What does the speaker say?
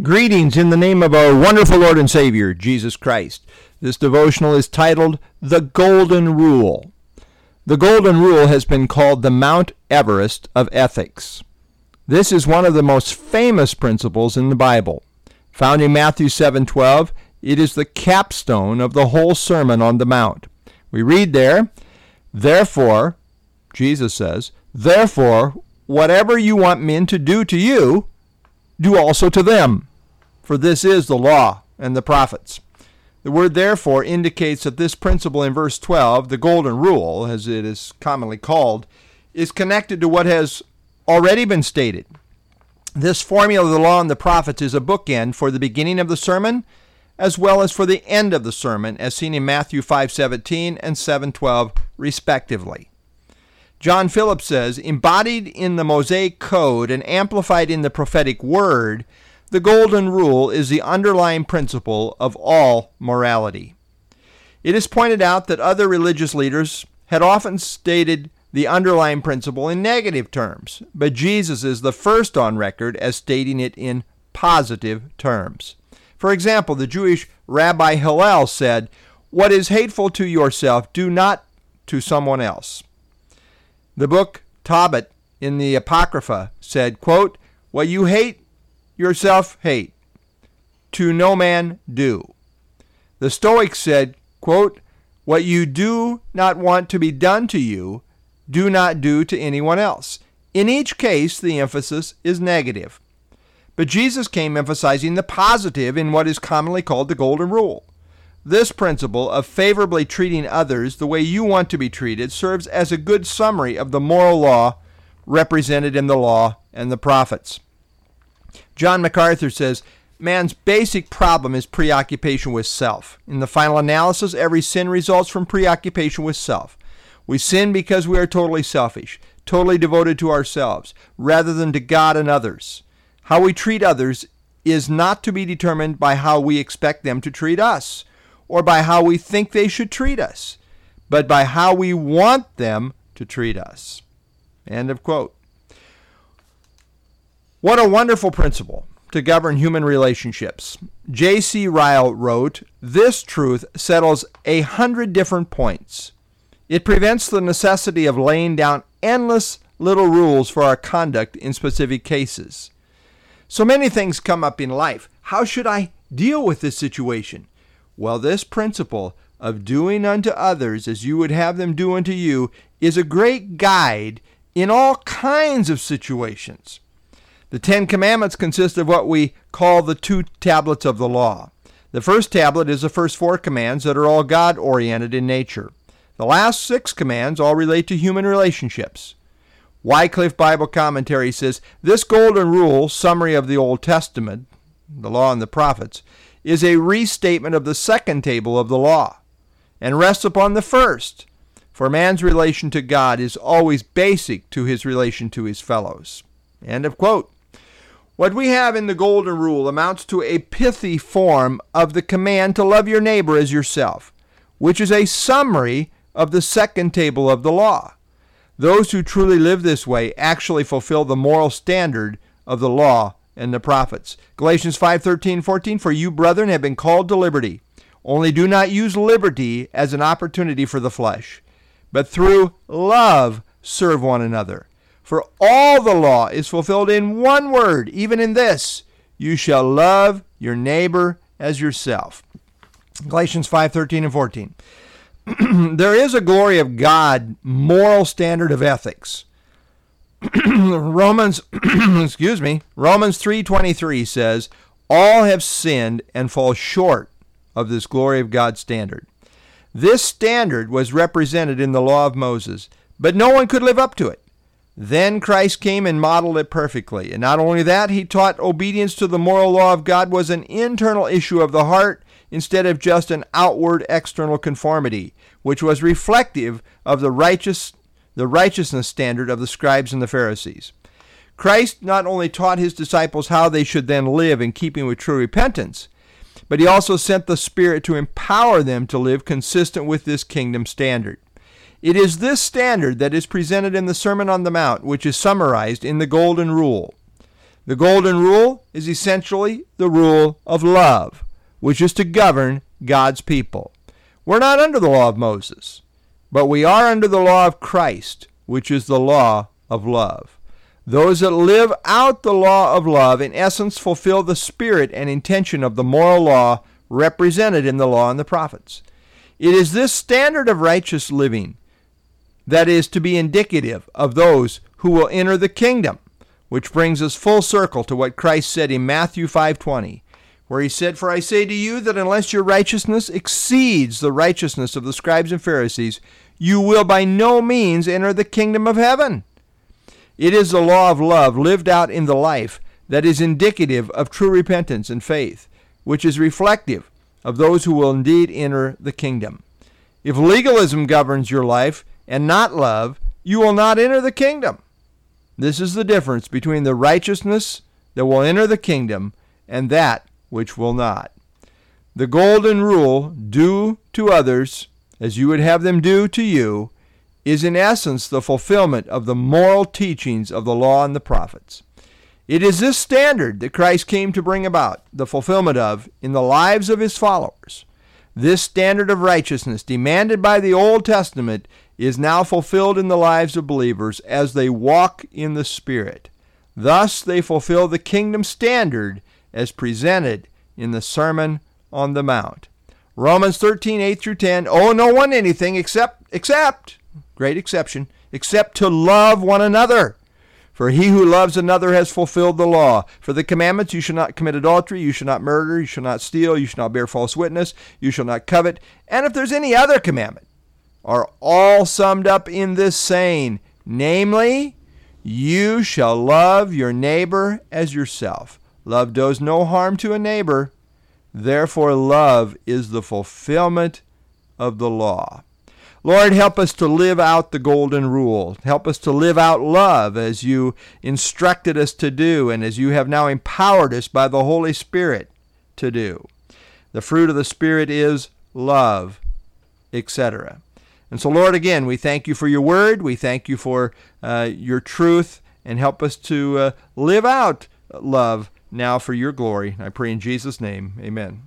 Greetings in the name of our wonderful Lord and Savior, Jesus Christ. This devotional is titled The Golden Rule. The Golden Rule has been called the Mount Everest of ethics. This is one of the most famous principles in the Bible. Found in Matthew 7:12, it is the capstone of the whole Sermon on the Mount. We read there, "Therefore," Jesus says, "therefore, whatever you want men to do to you, do also to them." for this is the law and the prophets. The word therefore indicates that this principle in verse 12, the golden rule, as it is commonly called, is connected to what has already been stated. This formula of the law and the prophets is a bookend for the beginning of the sermon as well as for the end of the sermon as seen in Matthew 5:17 and 7:12 respectively. John Phillips says, embodied in the Mosaic code and amplified in the prophetic word, the golden rule is the underlying principle of all morality. It is pointed out that other religious leaders had often stated the underlying principle in negative terms, but Jesus is the first on record as stating it in positive terms. For example, the Jewish Rabbi Hillel said, What is hateful to yourself, do not to someone else. The book Tobit in the Apocrypha said, quote, What you hate, yourself hate. To no man do. The Stoics said, quote, What you do not want to be done to you, do not do to anyone else. In each case, the emphasis is negative. But Jesus came emphasizing the positive in what is commonly called the Golden Rule. This principle of favorably treating others the way you want to be treated serves as a good summary of the moral law represented in the law and the prophets. John MacArthur says, Man's basic problem is preoccupation with self. In the final analysis, every sin results from preoccupation with self. We sin because we are totally selfish, totally devoted to ourselves, rather than to God and others. How we treat others is not to be determined by how we expect them to treat us, or by how we think they should treat us, but by how we want them to treat us. End of quote. What a wonderful principle to govern human relationships. J.C. Ryle wrote, This truth settles a hundred different points. It prevents the necessity of laying down endless little rules for our conduct in specific cases. So many things come up in life. How should I deal with this situation? Well, this principle of doing unto others as you would have them do unto you is a great guide in all kinds of situations. The Ten Commandments consist of what we call the two tablets of the law. The first tablet is the first four commands that are all God oriented in nature. The last six commands all relate to human relationships. Wycliffe Bible Commentary says this golden rule, summary of the Old Testament, the law and the prophets, is a restatement of the second table of the law and rests upon the first, for man's relation to God is always basic to his relation to his fellows. End of quote. What we have in the Golden Rule amounts to a pithy form of the command to love your neighbor as yourself, which is a summary of the second table of the law. Those who truly live this way actually fulfill the moral standard of the law and the prophets. Galatians 5:13, 14 For you brethren have been called to liberty. Only do not use liberty as an opportunity for the flesh, but through love serve one another. For all the law is fulfilled in one word, even in this you shall love your neighbor as yourself. Galatians 5:13 and 14. there is a glory of God moral standard of ethics. Romans excuse me, Romans 3:23 says, "All have sinned and fall short of this glory of God's standard." This standard was represented in the law of Moses, but no one could live up to it. Then Christ came and modeled it perfectly. And not only that, he taught obedience to the moral law of God was an internal issue of the heart instead of just an outward external conformity, which was reflective of the righteous the righteousness standard of the scribes and the Pharisees. Christ not only taught his disciples how they should then live in keeping with true repentance, but he also sent the Spirit to empower them to live consistent with this kingdom standard. It is this standard that is presented in the Sermon on the Mount, which is summarized in the Golden Rule. The golden rule is essentially the rule of love, which is to govern God's people. We're not under the law of Moses, but we are under the law of Christ, which is the law of love. Those that live out the law of love, in essence, fulfill the spirit and intention of the moral law represented in the law and the prophets. It is this standard of righteous living that is to be indicative of those who will enter the kingdom, which brings us full circle to what Christ said in Matthew 5:20, where he said, "For I say to you that unless your righteousness exceeds the righteousness of the scribes and Pharisees, you will by no means enter the kingdom of heaven." It is the law of love lived out in the life that is indicative of true repentance and faith, which is reflective of those who will indeed enter the kingdom. If legalism governs your life and not love, you will not enter the kingdom. This is the difference between the righteousness that will enter the kingdom and that which will not. The golden rule, do to others as you would have them do to you, is in essence the fulfillment of the moral teachings of the law and the prophets. It is this standard that Christ came to bring about the fulfillment of in the lives of his followers. This standard of righteousness demanded by the Old Testament is now fulfilled in the lives of believers as they walk in the Spirit. Thus they fulfill the kingdom standard as presented in the Sermon on the Mount. Romans 13, 8 through 10, owe no one anything except, except great exception, except to love one another. For he who loves another has fulfilled the law. For the commandments, you shall not commit adultery, you shall not murder, you shall not steal, you shall not bear false witness, you shall not covet, and if there's any other commandment, are all summed up in this saying, namely, you shall love your neighbor as yourself. Love does no harm to a neighbor. Therefore, love is the fulfillment of the law. Lord, help us to live out the golden rule. Help us to live out love as you instructed us to do and as you have now empowered us by the Holy Spirit to do. The fruit of the Spirit is love, etc. And so, Lord, again, we thank you for your word. We thank you for uh, your truth and help us to uh, live out love now for your glory. I pray in Jesus' name. Amen.